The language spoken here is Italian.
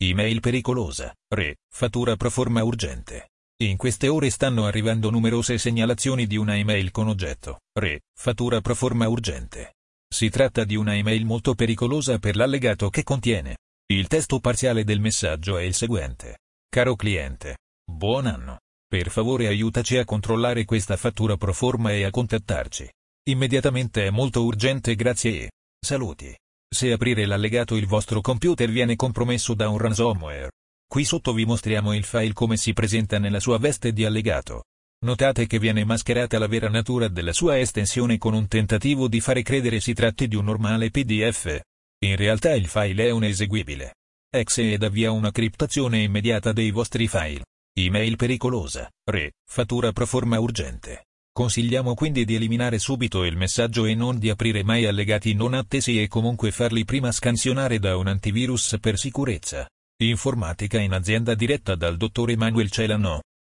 Email pericolosa. Re. Fattura pro forma urgente. In queste ore stanno arrivando numerose segnalazioni di una email con oggetto. Re. Fattura pro forma urgente. Si tratta di una email molto pericolosa per l'allegato che contiene. Il testo parziale del messaggio è il seguente. Caro cliente. Buon anno. Per favore aiutaci a controllare questa fattura pro forma e a contattarci. Immediatamente è molto urgente grazie e saluti. Se aprire l'allegato il vostro computer viene compromesso da un ransomware. Qui sotto vi mostriamo il file come si presenta nella sua veste di allegato. Notate che viene mascherata la vera natura della sua estensione con un tentativo di fare credere si tratti di un normale PDF. In realtà il file è un eseguibile. Exe ed avvia una criptazione immediata dei vostri file. Email pericolosa. Re. Fattura pro forma urgente. Consigliamo quindi di eliminare subito il messaggio e non di aprire mai allegati non attesi e comunque farli prima scansionare da un antivirus per sicurezza. Informatica in azienda diretta dal dottor Emanuel Celano.